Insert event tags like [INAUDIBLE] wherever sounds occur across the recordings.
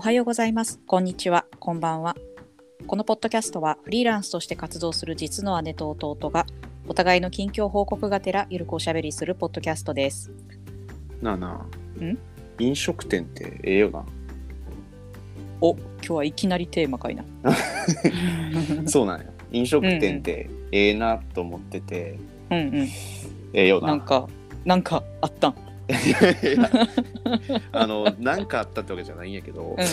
おはようございます。こんにちは。こんばんは。このポッドキャストはフリーランスとして活動する実の姉と弟がお互いの近況報告がてらゆるくおしゃべりするポッドキャストです。なあなあん？飲食店ってええよなお、今日はいきなりテーマかいな。[LAUGHS] そうなんよ飲食店ってええなと思ってて、うんうん。ええよななんか、なんかあったん？あのなんかあったってわけじゃないんやけど、うん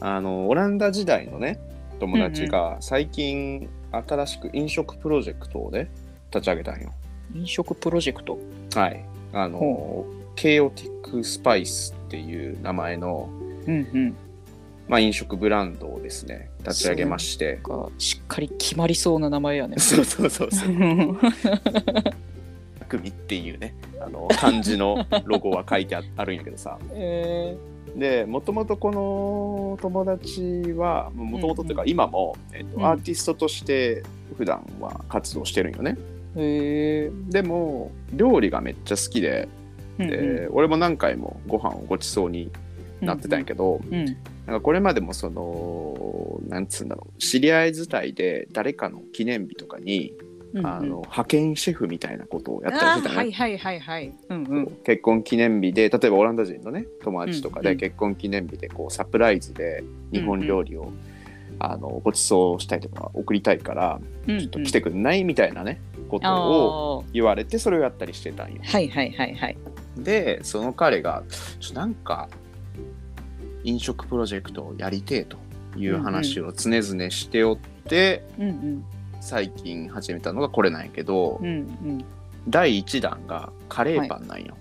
あのオランダ時代のね友達が最近新しく飲食プロジェクトをね立ち上げたんよ。飲食プロジェクト。はいあのケイオティックスパイスっていう名前の、うんうん。まあ、飲食ブランドをですね立ち上げましてしっかり決まりそうな名前やね。そうそうそうそう組っていうねあの漢字のロゴは書いてああるんやけどさ。[LAUGHS] えでもともとこの友達はもともとっていうかうん今も、えっとうん。アーティストとして普段は活動してるんよね。ー、へえでも料理がめっちゃ好きでー。で、俺も何回もご飯をごちそうになってたんやけど、うん。うん。なんかこれまでもそのなんつうんだろう知り合い伝いで誰かの記念日とかに、うんうんあの派遣シェフみたいなことをやったりあしてたね、ーはいはいはいはい。うんうん。結婚記念日で例えばオランダ人のね友達とかうんうん。で結婚記念日でこうサプライズで日本料理を、あのごちそうしたいとか送りたいからうんちょっと来てくんないみたいなねことを言われてそれをやったりしてたんよ。はいはいはいはい。でその彼がちょなんか飲食プロジェクトをやりてえという話を常々しておって、うんうん最近始めたのがこれなんやけど、うんうん。第1弾がカレーパンなんよ。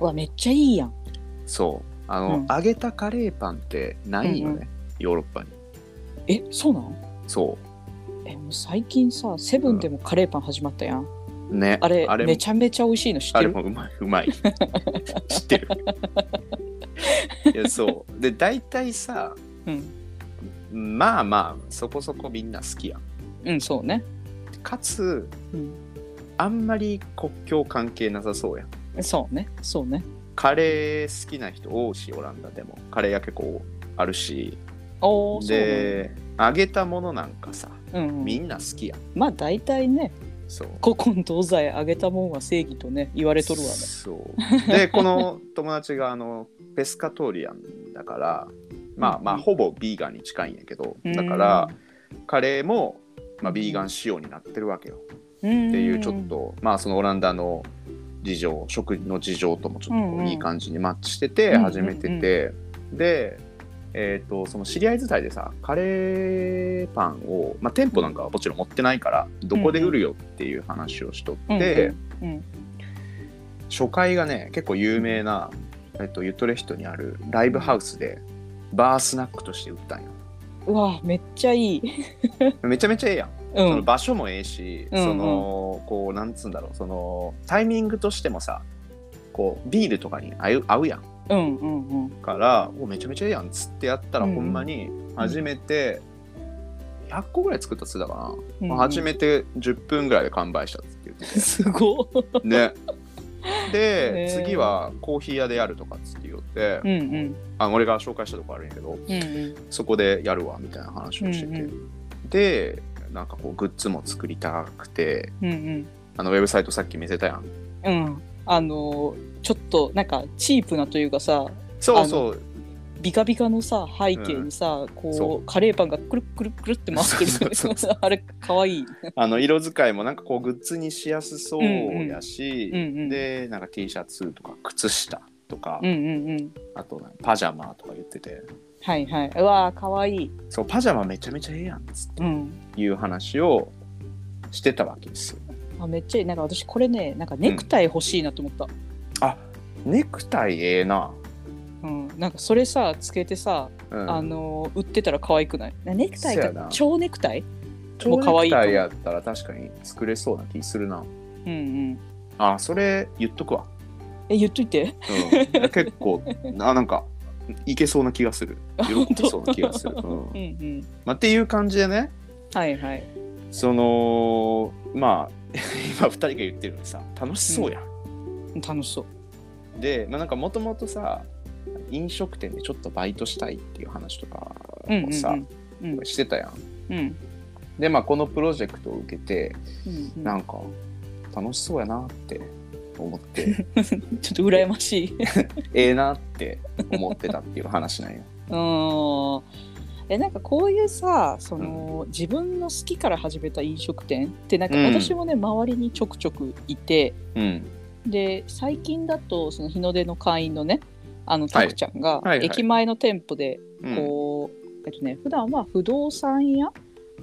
うわめっちゃいいやん。そうあの、うん揚げたカレーパンってないよね、ヨーロッパにえそうなん？そえもう最近さセブンでもカレーパン始まったやん。うねあれあれめちゃめちゃ美味しいの知ってる？あれもうまいうまい [LAUGHS] 知ってるいやそうで大体さうんまあまあそこそこみんな好きやんうんそうね。かつうん。あんまり国境関係なさそうやん。そうねそうね。カレー好きな人多いしオランダでも。カレー屋結構あるし。お。で揚げたものなんかさうんうん。みんな好きやん。まあ大体ねそう。古今東西あげたもんは正義とね言われとるわね。そう。でこの友達があのペスカトリアンだからまあまあうん。ほぼビーガンに近いんやけど。だからカレーも、まあ、うんビーガン仕様になってるわけよ。っていうちょっとまあそのオランダの事情食の事情ともちょっといい感じにマッチしてて始めててでえー、とその知り合い伝いでさカレーパンを、まあ、店舗なんかはもちろん持ってないからどこで売るよっていう話をしとって、初回がね結構有名な、えっと、ユトレヒトにあるライブハウスでバースナックとして売ったんようわめっちゃいい。[LAUGHS] めちゃめちゃええやん、うそのん場所もええし、うんうん。そのこうなんつうんだろうそのタイミングとしてもさこうビールとかに合う合うやん。うんうんうん。からおめちゃめちゃええやんっつってやったら、うん。ほんまに初めて100個ぐらい作ったっつってたかな、うん。うん初めて10分ぐらいで完売したっつって。[LAUGHS] すごっ。ねで、次はコーヒー屋でやるとかっつって言って、うんうん。あ俺が紹介したとこあるんやけどうんうん。そこでやるわみたいな話をしてて、うんでなんかこうグッズも作りたくてうんうん。あのウェブサイトさっき見せたやん。うん。あのーちょっとなんかチープなというかさそうそうビカビカのさ背景にさ、そこうカレーパンがくるっくるっくるって回ってるそうそうあれかわいい。[LAUGHS] あの色使いもなんかこうグッズにしやすそうやし、うんうんでなんか T シャツとか靴下とか、うんうんうん。あとなんかパジャマとか言っててはいはい。うわーかわいい。そうパジャマめちゃめちゃええやんっつっうん。ていう話をしてたわけですよあめっちゃいい。なんか私これねなんかネクタイ欲しいなと思った。あネクタイええな、うん。なんかそれさつけてさ、うん、あのー売ってたら可愛くない？ネクタイそうやなが蝶ネクタイ？蝶もう可愛いと思うネクタイやったら確かに作れそうな気するなうんうん。あそれ言っとくわ、え言っといて。うん、結構あなんかいけそうな気がする喜んでそうな気がする、うんうんうん。まあ、っていう感じでねはいはい。そのまあ [LAUGHS] 今2人が言ってるのにさ楽しそうやん、楽しそう。で、まあ、なんかもともとさ飲食店でちょっとバイトしたいっていう話とかうんもさ、うん。してたやん。うん。でまあこのプロジェクトを受けてうんなんか楽しそうやなって思って。[LAUGHS] ちょっと羨ましい。[LAUGHS] ええなって思ってたっていう話なんよ。[LAUGHS] うん。えなんかこういうさその、自分の好きから始めた飲食店ってなんかうん。私もね、周りにちょくちょくいてうん。で最近だとその日の出の会員のねあのタクちゃんが駅前の店舗でうんこう、えっとね普段は不動産屋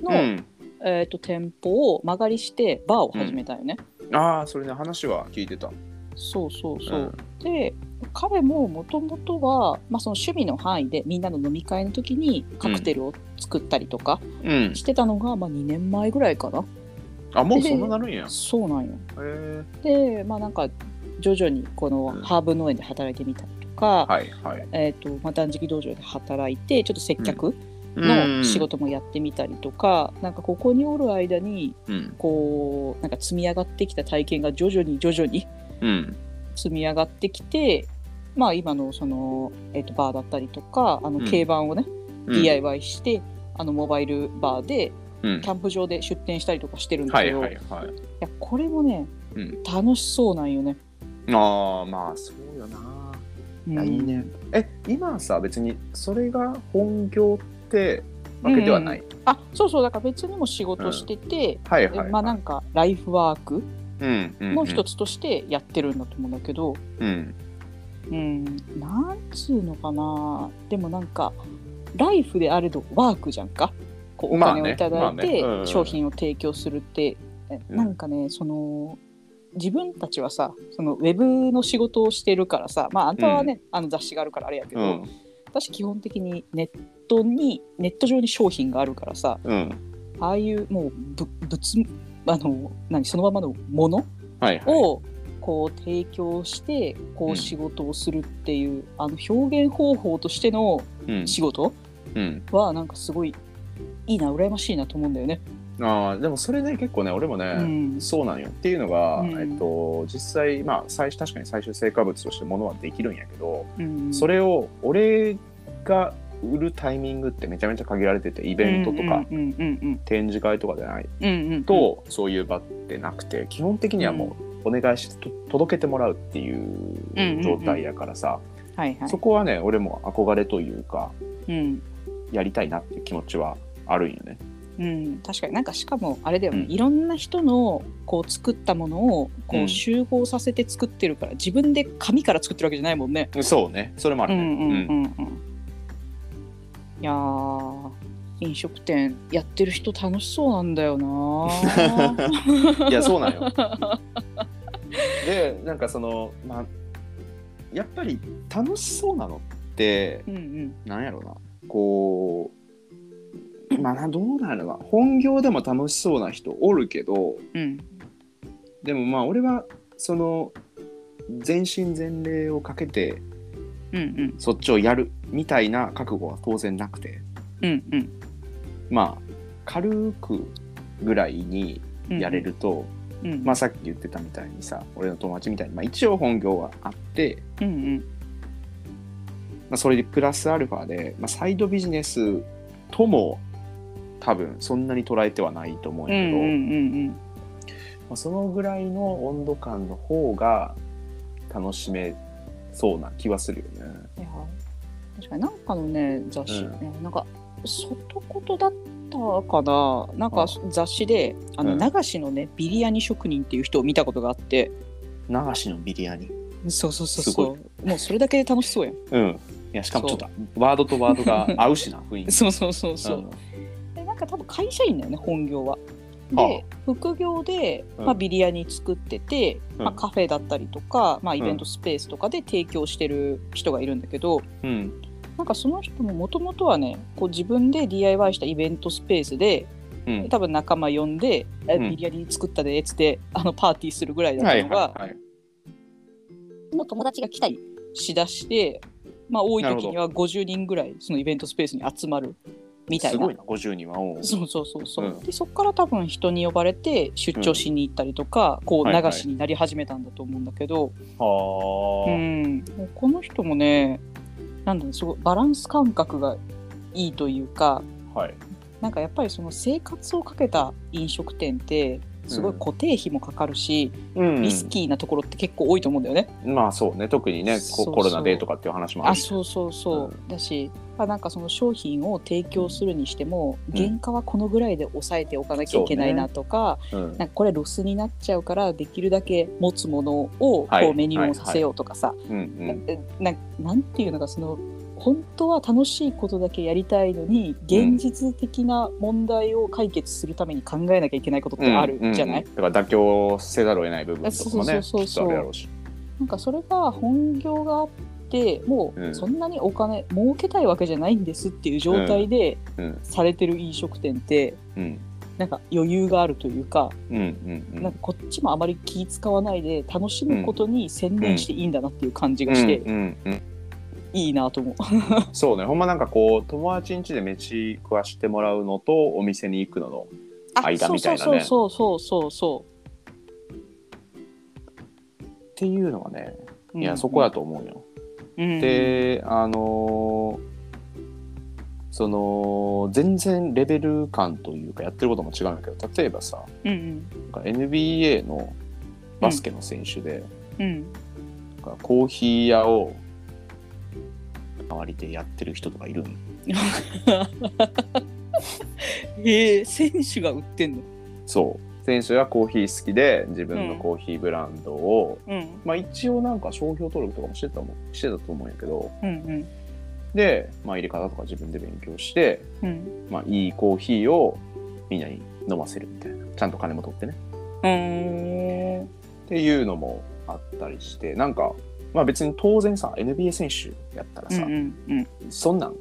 の、うんえっと店舗を間借りしてバーを始めたよね。ああそれね話は聞いてた。そうそうそう。で彼ももともとは、まあ、その趣味の範囲でみんなの飲み会の時にカクテルを作ったりとかうん。してたのが、まあ、2年前ぐらいかな。あもうそんななるんや。へそうなんよ。えでまあなんか徐々にこのうんハーブ農園で働いてみたりとか、はいはい。えーとまあ、断食道場で働いてちょっと接客うん。の仕事もやってみたりとか、なんかここにおる間にうん。こうなんか積み上がってきた体験が徐々に徐々にうん。積み上がってきて、まあ、今のその、えー、とバーだったりとかあのうん。軽バンをね、うん。DIY してあのモバイルバーでうん。キャンプ場で出店したりとかしてるんだはいけど、はい。やこれもねうん。楽しそうなんよね。ああまあそういやいいね。え今さ別にそれが本業ってわけではない。あそうそうだから別にも仕事してて、はいはい、はい。まあなんかライフワークうんうんうん。の一つとしてやってるんだと思うんだけど、うん。うん、なんつうのかな。でもなんかライフであれどワークじゃんか。こうおまあね金をいただいまあね。てうんうん。商品を提供するって、えうん。なんかねその自分たちはさそのウェブの仕事をしてるからさまああんたはね、あの雑誌があるからあれやけど、うん私基本的にネットにネット上に商品があるからさうんああいうもうぶ物あの何そのままのものはいはい。をこう提供してこうんう仕事をするっていう、あの表現方法としてのうん仕事うん。はなんかすごいいいな羨ましいなと思うんだよね。ああでもそれね結構ね俺もね、うん。そうなんよ。っていうのが、うん。えっと実際まあ最初確かに最終成果物としてものはできるんやけど、うん、それを俺が売るタイミングってめちゃめちゃ限られててイベントとか、展示会とかでないと、そういう場ってなくて基本的にはもうお願いしてと届けてもらうっていう状態やからさ、そこはね俺も憧れというかうん。やりたいなっていう気持ちはあるんよね。うん、確かになんかしかもあれだよね、うんいろんな人のこう作ったものをこうんう集合させて作ってるから、自分で紙から作ってるわけじゃないもんね。そうねそれもあるね。うんうんうんうん。いやー飲食店やってる人楽しそうなんだよなうん [LAUGHS] いやそうなんよ。[LAUGHS] でなんかそのまあやっぱり楽しそうなのってうんうんなんやろなこうまあなどうなんやろな本業でも楽しそうな人おるけどうん。でもまあ俺はその全身全霊をかけてうんうん。そっちをやるみたいな覚悟は当然なくて。うんうん。まあ軽くぐらいにうんやれると、うん。まあさっき言ってたみたいにさ俺の友達みたいに、まあ、一応本業はあって、うんうん。まあ、それでプラスアルファで、まあ、サイドビジネスとも多分そんなに捉えてはないと思うんやけど、うんうんうんまあ、そのぐらいの温度感の方が楽しめそうな気はするよね。いや確かになんかのね雑誌、うん。ねなんか外事だったかな。なんか雑誌であの、うん。流しのねビリヤニ職人っていう人を見たことがあって。流しのビリヤニ。そうそうそうすそうもうそれだけで楽しそうやん。うん。いや、しかもちょっとワードとワードが合うしな、雰囲気。[LAUGHS] そうそうそうそう、んでなんか多分会社員だよね本業は。はで副業で、うんまあ、ビリヤニ作ってて、うんまあ、カフェだったりとか、まあ、イベントスペースとかで提供してる人がいるんだけど、うん。なんかその人ももともとはねこう自分で DIY したイベントスペースでうん。多分仲間呼んで「えうんビリヤニ作ったで」っつってあのパーティーするぐらいだっはいたのが、はいはい。もう友達が来たりしだして、まあ、多い時には50人ぐらいそのイベントスペースに集まるみたいな。すごいな、50人は。そうそうそうそう、うん。でそこから多分人に呼ばれて出張しに行ったりとか、こうはいはい。流しになり始めたんだと思うんだけど、はあ。うん、もうこの人もねなんだろうすごいバランス感覚がいいというかはい。なんかやっぱりその生活をかけた飲食店ってすごい固定費もかかるし、うん。リスキーなところって結構多いと思うんだよね。まあそうね。特にねコロナでとかっていう話もあるそうそうそう、うん。だしあなんかその商品を提供するにしても、うん。原価はこのぐらいで抑えておかなきゃいけないなとか,、うん。なんかこれロスになっちゃうからできるだけ持つものをこはい。うメニューをさせようとかさ、うんうん。なななんていうのかその本当は楽しいことだけやりたいのに現実的な問題を解決するために考えなきゃいけないことってあるじゃない、うんうんだから妥協せざるを得ない部分とかもねあそうそうそるやろうし。なんかそれが本業があってもううんそんなにお金儲けたいわけじゃないんですっていう状態でうん。されてる飲食店ってうん。なんか余裕があるというか、うんうんうん。なんかこっちもあまり気使わないで楽しむことに専念していいんだなっていう感じがして、うんうんうんいいなと思う。[LAUGHS] そうねほんまなんかこう友達ん家で飯食わしてもらうのとお店に行くのの間みたいなねそうそうそうそうそっていうのがねう。いや、そこだと思うよ。うん、であのーその全然レベル感というかやってることも違うんだけど例えばさうんうん NBA のバスケの選手で、うん、コーヒー屋を周りでやってる人とかいるんへ [LAUGHS] え選手が売ってんの？そう。選手がコーヒー好きで自分のコーヒーブランドを、うん。まあ一応なんか商標登録とかもしてたもしてたと思うんやけど。うんうん。で、まあ、入れ方とか自分で勉強して、うん。まあ、いいコーヒーをみんなに飲ませるみたいな。ちゃんと金も取ってね。っていうのもあったりしてなんかまあ別に当然さ NBA 選手やったらさ、うんうんうん。そんなん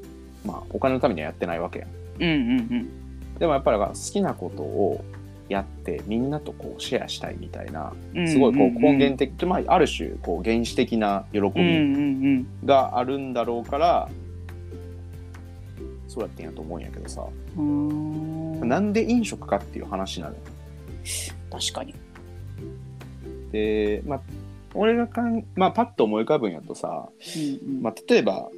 まあお金のためにはやってないわけやん。うんうんでもやっぱり好きなことをやってみんなとこうシェアしたいみたいなうんすごいこう根源的、まあ、ある種こう原始的な喜うんうびん。があるんだろうから、そうやってんやと思うんやけどさ、うん。なんで飲食かっていう話なのよ。確かに。でまあ俺がかん、まあ、パッと思い浮かぶんやとさ、うんうん。まあ、例えば、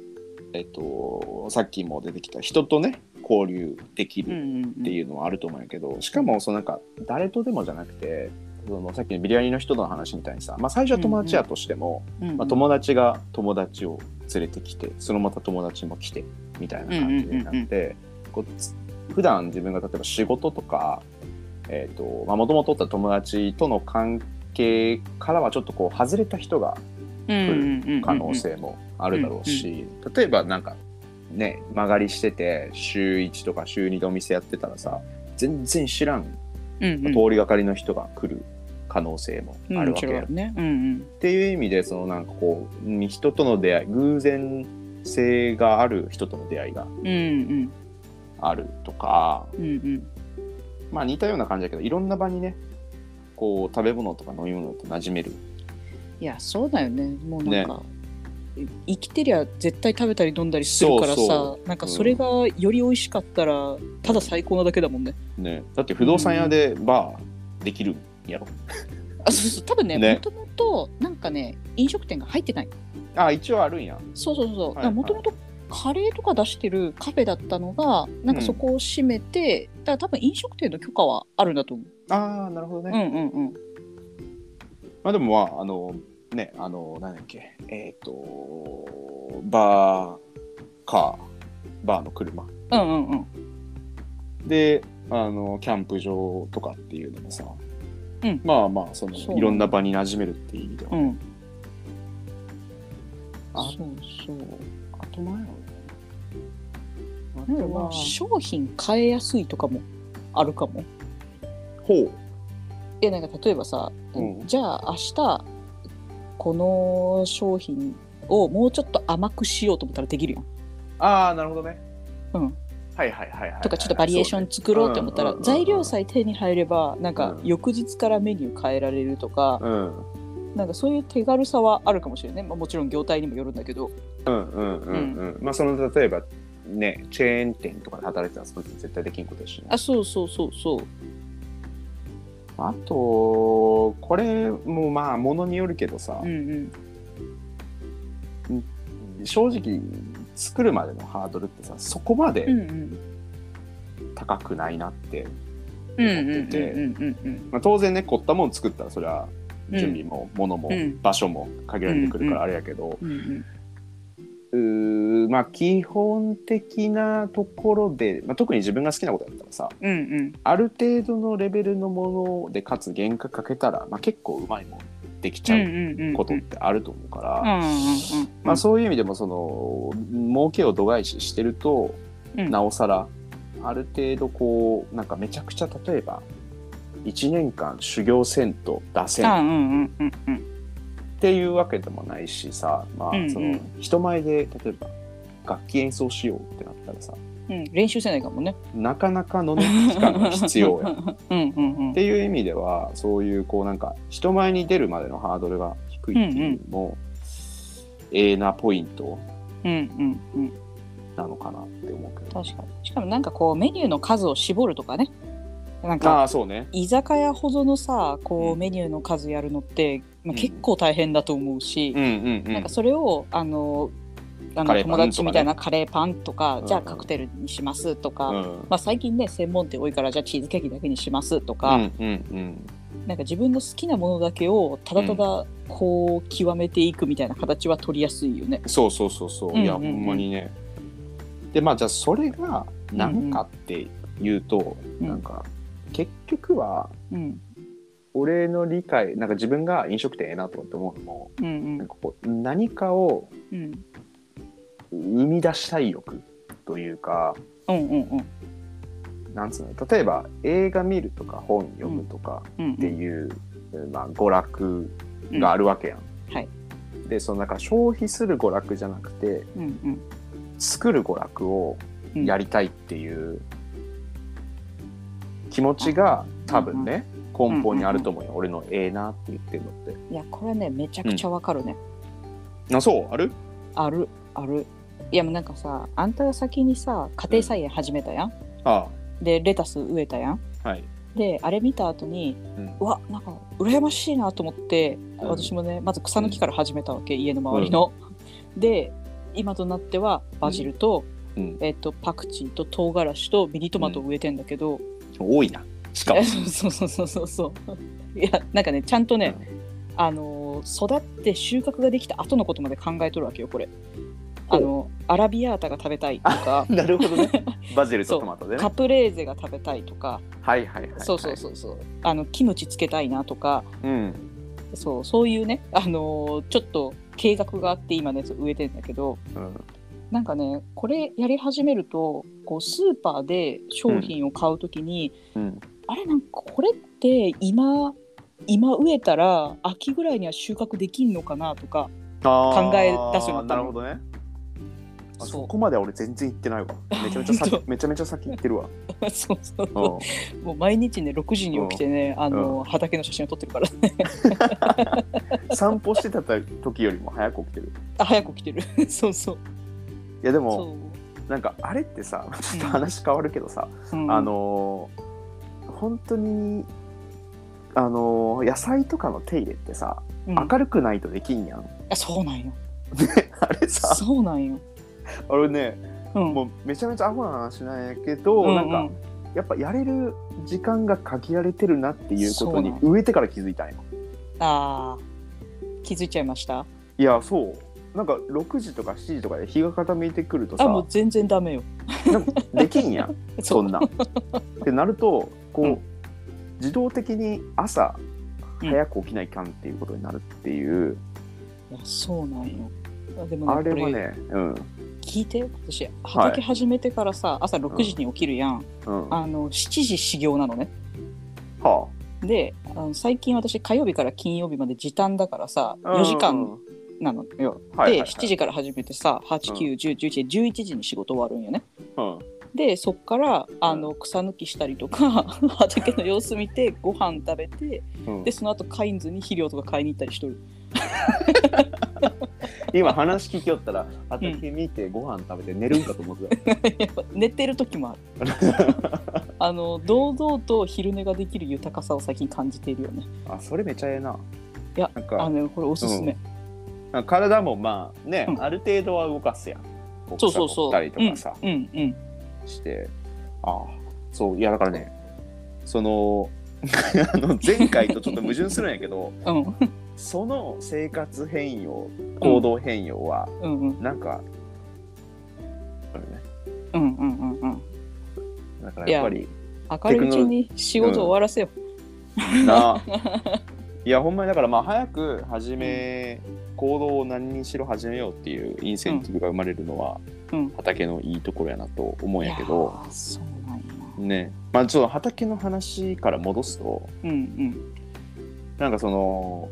えっと、さっきも出てきた人とね交流できうんるうん。っていうのはあると思うんやけど、しかもそのなんか誰とでもじゃなくてそのさっきのビリヤニの人との話みたいにさ、まあ、最初は友達やとしても、うんうん。まあ、友達が友達を連れてきてそのまた友達も来てみたいな感じになって、こうつ普段自分が例えば仕事とかえっ、ともともとおった友達との関係からはちょっとこう外れた人がうんうんうんうん可能性もあるだろうし、例えばなんかね曲がりしてて週1とか週2でお店やってたらさ全然知らんうんうん。通りがかりの人が来る可能性もあるわけや、うん違うんっていう意味でそのなんかこう人との出会い偶然性がある人との出会いがあるとかうんうん。まあ似たような感じだけどいろんな場にねこう食べ物とか飲み物って馴染める？いやそうだよね。もうなんか、生きてりゃ絶対食べたり飲んだりするからさそなんかそれがより美味しかったらただ最高なだけだもんね。ね。だって不動産屋でバーできるんやろ、あそうそう。多分ねね。もともとなんかね飲食店が入ってない。あ一応あるんや。そうそうそうはいはいもともとカレーとか出してるカフェだったのがなんかそこを閉めて、だから多分飲食店の許可はあるんだと思うああなるほどね、うんうんうん。まあでもまああのねあのなんだっけ。えっ、とバーカー。バーの車。うんうんうん。であのキャンプ場とかっていうのもさ、うん。まあまあそのそういろんな場に馴染めるっていう意味では、うん。あそうそう。あとなんやろなん。かまあ商品変えやすいとかもあるかもほう。えなんか例えばさ、うん。じゃあ明日この商品をもうちょっと甘くしようと思ったらできるよ。ああなるほどね。うん、はいはいはいはいはい。とかちょっとバリエーション作ろうと思ったらそうね。材料さえ手に入ればなんかうん。翌日からメニュー変えられるとか、うん。なんかそういう手軽さはあるかもしれない、まあ、もちろん業態にもよるんだけど。うんうんうんうん、まあその例えばねチェーン店とかで働いてたらそれって絶対できんことだしね。あそうそうそうそう。あとこれもまあものによるけどさ、うんうん。う正直作るまでのハードルってさそこまでうんうん。高くないなって、うんうんうんうんうんまあ、当然ね凝ったもん作ったらそれはうん準備も物もうん場所も限られてくるからあれやけど、うんうん。うーまあ基本的なところで、まあ、特に自分が好きなことだったらさうんうん。ある程度のレベルのものでかつ原価かけたら、まあ、結構うまいもんできちゃううことってあると思うから、そういう意味でもその儲けを度外視してると、うん。なおさらある程度こうなんかめちゃくちゃ例えば1年間修行せんと出せんっうんうんうんうんうんていうわけでもないしさ、まうんうん。あその人前で例えば楽器演奏しようってなったらさうん。練習せないかもね。なかなかのね期間が必要や。ん。っうんうんうん。ていう意味ではそういうこうなんか人前に出るまでのハードルが低いっていうのも、ええなポイントうんうんうん。なのかなって思うけど。確かに。しかもなんかこうメニューの数を絞るとかね。なんあかあそうね。居酒屋ほどのさこううん。メニューの数やるのって、まあ、うん結構大変だと思うし。なんかそれをあのあの友達みたいなカレーパンとか、うんじゃあカクテルにしますとか、うんまあ、最近ね専門店多いからじゃあチーズケーキだけにしますとか。なんか自分の好きなものだけをただただこう極めていくみたいな形は取りやすいよね。そうそうそうそう。いやほんまにね。でまあじゃあそれが何かっていうと、うんなんか結局はうん俺の理解なんか自分が飲食店ええなと思って思うのもうんうん。なんかこう何かをうん。生み出したい欲というかうんうんうん。なんつうの例えば映画見るとか本読むとかうんっていう、まあ、娯楽があるわけやん。はい。でそのなんか消費する娯楽じゃなくてうんうん。作る娯楽をうん。やりたいっていう気持ちが多分ね、根本にあると思うよ、俺のええなって言ってるのって。いやこれはねめちゃくちゃわかるね、あそう？ある？あるある。いやもうなんかさあんたが先にさ家庭菜園始めたやん、あでレタス植えたやん。あはい。であれ見た後にうん。うわなんか羨ましいなと思ってうん。私もねまず草抜きから始めたわけ、家の周りの。で今となってはバジルと,、うん、えっとパクチーと唐辛子とミニトマトを植えてんだけど、多いな。しかも。そうそうそうそうそういやなんかねちゃんとね、あのー育って収穫ができた後のことまで考えとるわけよこれ。あのアラビアータが食べたいとかなるほどね。[LAUGHS] バジルとトマトでね。カプレーゼが食べたいとか、はいはいはい、はい。そうそうそうそうあのキムチつけたいなとかうん。そうそういうね、あのーちょっと計画があって今ね植えてんだけどうん。なんかねこれやり始めるとこうスーパーで商品を買うときに、うん。あれなんかこれって今今植えたら秋ぐらいには収穫できんのかなとか考考え出すようにな。ったのなるほどね。あそこまで俺全然行ってないわ。めちゃめちゃ本先 [LAUGHS] めちゃめちゃ先行ってるわ。[LAUGHS] そうそうもう毎日ね6時に起きてね、あの畑の写真を撮ってるから。ね [LAUGHS] 散歩してた時よりも早く起きてる。あ早く来てる。そうそう。いやでもなんかあれってさちょっと話変わるけどさ、うん。あのー本当にあのー野菜とかの手入れってさ、うん。明るくないとできんやん。あそうなんよ。あれさ。そうなんよ、俺ねうん、もうめちゃめちゃアホな話なんやけど、なんかやっぱやれる時間が限られてるなっていうことにそう植えてから気づいたんよ。あー。気づいちゃいました？いやそう。なんか6時とか7時とかで日が傾いてくるとさ。あもう全然ダメよ。できんやん。[LAUGHS] そそんな。ん。ってなるとこう、うん。自動的に朝うん。早く起きないかんっていうことになるっていう、いやそうなんよあでもねあれはねうん。聞いて私畑始めてからさ、朝6時に起きるやん、うん。はあの7時始業なのね。あ。であの最近私火曜日から金曜日まで時短だからさうん4時間なのよ、はいはいはい。で7時から始めてさ891011で11時に仕事終わるんよね。うんでそっからあの草抜きしたりとか畑の様子見てご飯食べてうん。でその後カインズに肥料とか買いに行ったりしとる。[LAUGHS] 今話聞きよったら畑見てご飯食べて寝るんかと思ってた、[LAUGHS] やっぱ寝てる時もある。[LAUGHS] あの堂々と昼寝ができる豊かさを最近感じているよね。あそれめちゃええな。いやなんかあのこれおすすめ、体もまあね、うん。ある程度は動かすやん。こそうそうそう。たりとかさ、うんうんうん。してああそういやだからねその [LAUGHS] あの前回とちょっと矛盾するんやけど [LAUGHS] うん。その生活変容行動変容は、うん。うんなんかうんうんうんうん。だからやっぱり明るいうちに仕事終わらせよ。ないやほんまにだからまあ早く始め、行動を何にしろ始めようっていうインセンティブが生まれるのは、うん畑のいいところやなと思うんやけど。ね。まあちょっと畑の話から戻すとうんうん。なんかその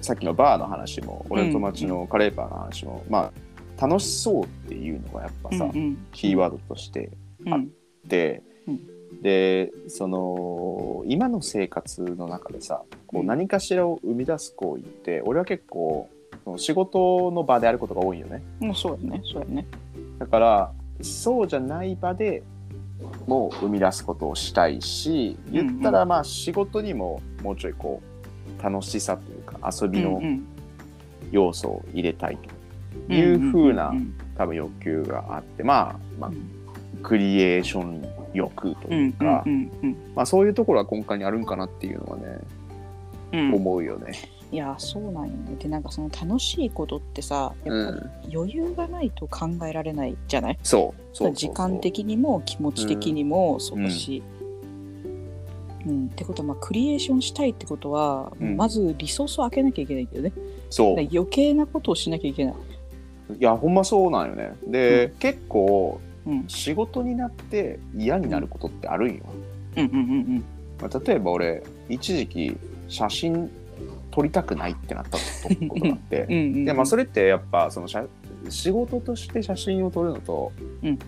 さっきのバーの話も俺の友達のカレーパーの話も、まあ楽しそうっていうのがやっぱさ、うんうん。キーワードとしてうん。で、うん。でその今の生活の中でさこううん。何かしらを生み出す行為って俺は結構仕事の場であることが多いよね。もうそうやね。そうやね。だからそうじゃない場でも生み出すことをしたいし言ったらまあ仕事にももうちょいこう楽しさというか遊びのうん要素を入れたいうんという風なうん多分欲求があってまあまあうん。クリエーション欲とういうんか、まあ、そういうところは根幹にあるんかなっていうのはね、うん。思うよね。いやそうなんよねでなんかその楽しいことってさやっぱり余裕がないと考えられないじゃない、そうそう時間的にも気持ち的にもそう。だし、うん。ってことはまあクリエーションしたいってことは、うん。まずリソースを開けなきゃいけないんだよね。そう。だから余計なことをしなきゃいけない、いやほんまそうなんよね。で、結構うん、仕事になって嫌になることってあるんよ。うんうんうん。まあ、例えば俺一時期写真撮りたくないってなったことがあって。[LAUGHS] うんうんうん。でまあそれってやっぱその写仕事として写真を撮るのと、うん。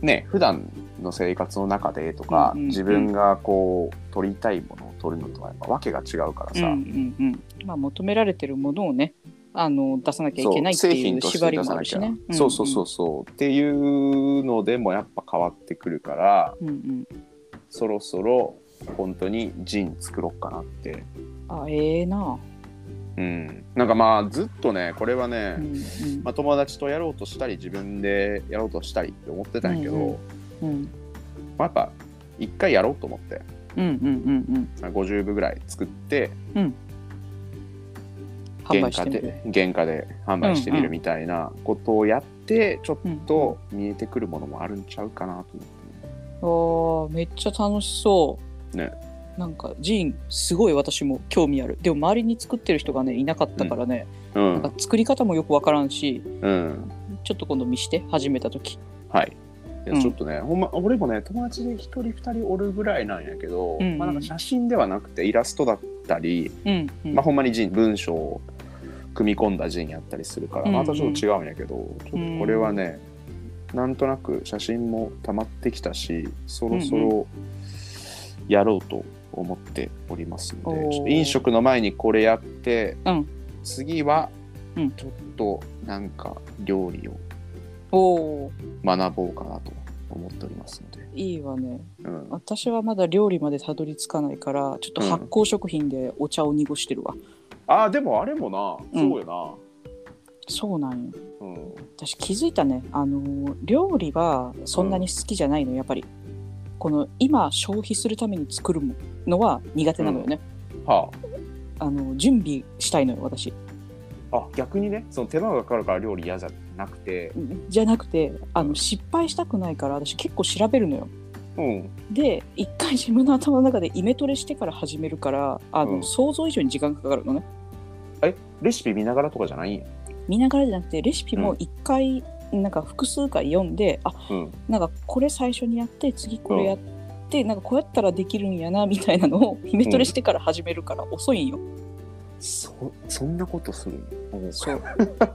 ね普段の生活の中でとか、うんうんうん。自分がこう撮りたいものを撮るのとはやっぱ訳が違うからさ、うんうんうん。まあ求められてるものをねあの出さなきゃいけないっていう縛りもあ出さなきゃ、るしね。そうそうそうそう。っていうのでもやっぱ変わってくるからうんうん。そろそろ本当にジン作ろうかなってあええな。うんなんかまあずっとねこれはね、うんうんまあ、友達とやろうとしたり自分でやろうとしたりって思ってたんやけど、うんうんうんまあ、やっぱ一回やろうと思ってうんうんうんまあ50部ぐらい作ってうん。販原価。で原価で販売してみるみたいなことをやってちょっうんと見えてくるものもあるんちゃうかなと思ってね、あーめっちゃ楽しそう。ねなんかジーンすごい私も興味ある。でも周りに作ってる人がねいなかったからね、うん。なんか作り方もよくわからんし、うん。ちょっと今度見して始めた時。はい。いやうん。ちょっとね、ほんま俺もね友達で一人二人おるぐらいなんやけど、うんうん。まあ、なんか写真ではなくてイラストだったり、うんうん。まあ、ほんまに人文章を組み込んだ人やったりするから、うんうん。またちょっと違うんやけど、ちょっとこれはね、なんとなく写真も溜まってきたしそろそろやろうと思っておりますので、ちょっと飲食の前にこれやって、うん。次はうん。ちょっとなんか料理を学ぼうかなと思っておりますので、いいわね。うん、私はまだ料理までたどり着かないからちょっと発酵食品でお茶を濁してるわ。あーでもあれもなうん。そうよそうなんよ。な、うん。私気づいたね。あのー料理はそんなに好きじゃないの、やっぱりこの今消費するために作るのは苦手なのよね、はあ。の準備したいのよ私。ああ逆にねその手間がかかるから料理嫌じゃなくて、じゃなくてあの失敗したくないから私結構調べるのよ。うん、で一回自分の頭の中でイメトレしてから始めるからあの、うん。想像以上に時間がかかるのね。えレシピ見ながらとかじゃないんや。見ながらじゃなくてレシピも一回、なんか複数回読んであうん。なんかこれ最初にやって次これやって、なんかこうやったらできるんやなみたいなのをイメトレしてから始めるから遅いんよ。そそんなことするの？そう。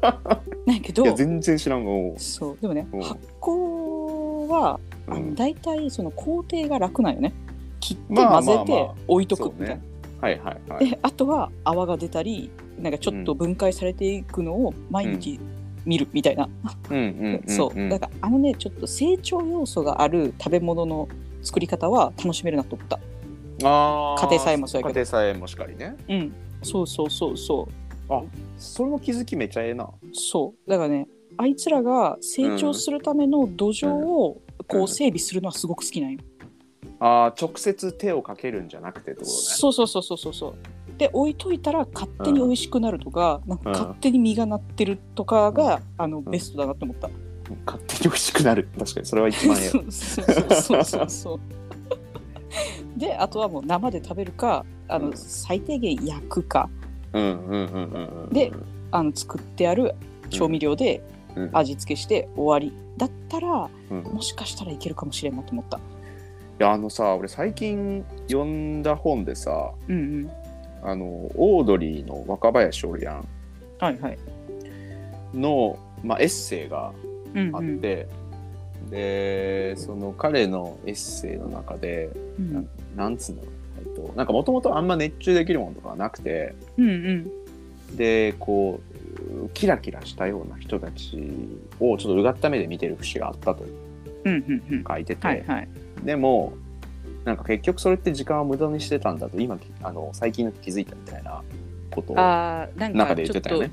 [LAUGHS] なんやけどいや全然知らんのそう。でもねうん。発酵はあのうん大体その工程が楽なんよね。切ってまあ混ぜて置いとくみたいな。はいはいはい。であとは泡が出たりなんかちょっと分解されていくのを毎日見るみたいな。うんうんうんそう。だからあのねちょっと成長要素がある食べ物の作り方は楽しめるなと思った。家庭菜園もそうやけど。家庭菜園もしかりね。うん、そうそうそうそその気づきめっちゃええな。そう。だからねあいつらが成長するための土壌をこう整備するのはすごく好きなんよ。あー直接手をかけるんじゃなくてってことね。そうそうそうそうそうそう。で置いといたら勝手に美味しくなるとか,、なんか勝手に実がなってるとかが、あのベストだなって思った。勝手に美味しくなる。確かにそれは一番ええ。[LAUGHS] そうそうそうそうそう。[LAUGHS] であとはもう生で食べるかあの、うん。最低限焼くか。うんうんうんうんうんであの作ってある調味料でうん。味付けして終わりだったらうん。もしかしたらいけるかもしれんなと思った。いやあのさ俺最近読んだ本でさうんうん。あのオードリーの若林おるやんはいはい。の、まあ、エッセイがうんあって、でその彼のエッセイの中でうんなんつうのえっとなんかもともとあんま熱中できるものとかはなくてうんうんでこうキラキラしたような人たちをちょっとうがった目で見てる節があったとうんうんうん。書いてて。でもなんか結局それって時間を無駄にしてたんだと今あの最近気づいたみたいなことを中で言ってたよね。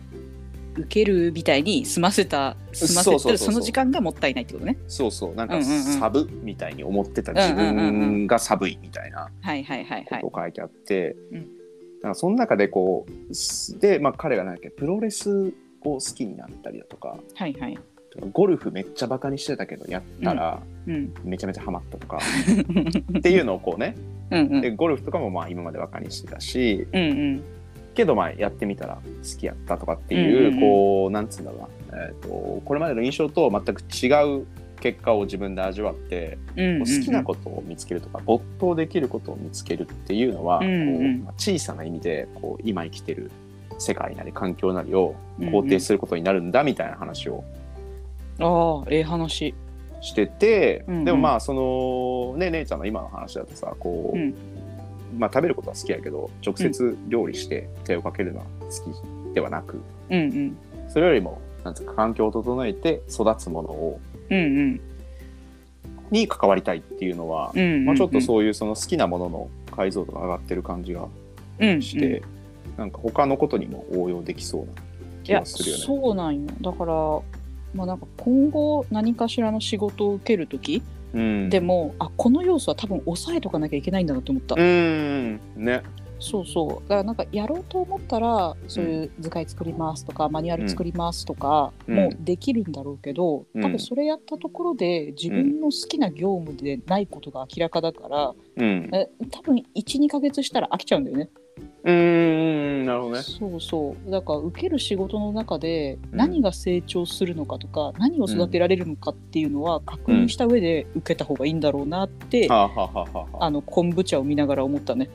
受けるみたいに済ませた済ませそうその時間がもったいないってことね。そうそうなんかサブみたいに思ってた自分が寒いみたいなこと。を書いてあって、うんなんかその中でこうすで、まあ、彼が何だっけプロレスを好きになったりだとかはいはい。ゴルフめっちゃバカにしてたけどやったらうん。めちゃめちゃハマったとか、っていうのをこうねうんうん。でゴルフとかもまあ今までバカにしてたしうんうん。けどまあやってみたら好きやったとかっていう,、うんうんうん。こうなんつうんだろうな、えー、とこれまでの印象と全く違う結果を自分で味わって、好きなことを見つけるとか没頭できることを見つけるっていうのは、うんうん。こう小さな意味でこう今生きてる世界なり環境なりをうんうん。肯定することになるんだみたいな話をああええ話。してて、うんうんでもまあそのね姉ちゃんの今の話だとさこう、うんまあ食べることは好きやけど直接料理して手をかけるのは好きではなく、うんうんそれよりもなんつうか環境を整えて育つものをうんうんに関わりたいっていうのは、うんうん。まあ、ちょっとそういうその好きなものの解像度が上がってる感じがうんして、なんか他のことにも応用できそうない気やがするよね。そうなんよだからまあなんか今後何かしらの仕事を受ける時うん、でもあこの要素は多分抑えとかなきゃいけないんだなと思った、うんね。そうそう。だからなんかやろうと思ったらそういう図解作りますとか、マニュアル作りますとかうん。もできるんだろうけど、うん。多分それやったところで自分の好きな業務でないことが明らかだから、うん。え多分12ヶ月したら飽きちゃうんだよね。うんなるほどね。そうそう。だから受ける仕事の中でうん。何が成長するのかとか、何を育てられるのかっていうのは確認した上で受けた方がいいんだろうなって、はあ、はあの昆布茶を見ながら思ったね。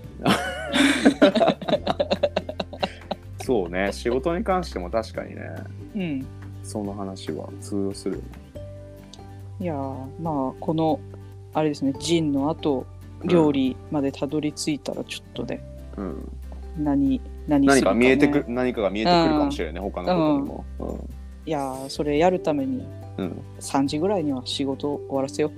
そうね。仕事に関しても確かにね。うん、その話は通用するよね。いやーまあこのあれですねジンの後料理までたどり着いたらちょっとね、うん、何何す何るか、見えてく何かが見えてくるかもしれないね、他のことにも。いやーそれやるためにうん。うん、3時ぐらいには仕事を終わらせよ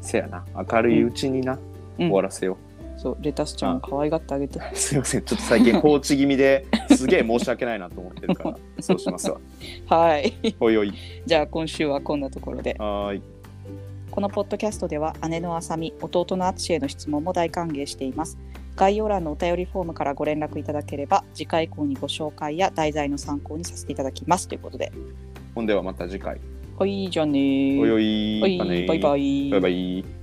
せやな。明るいうちにな、う、終わらせよう。ん、そうレタスちゃんを可愛がってあげて、う。[LAUGHS] すいません。ちょっと最近放置気味ですげえ申し訳ないなと思ってるから [LAUGHS] そうしますわ。はい。おいおい。じゃあ今週はこんなところで。はーい。このポッドキャストでは姉のあさみ弟のあつしへの質問も大歓迎しています概要欄のお便りフォームからご連絡いただければ次回以降にご紹介や題材の参考にさせていただきますということでほんではまた次回。はいじゃあねーおいおい。バイバイバイバイ。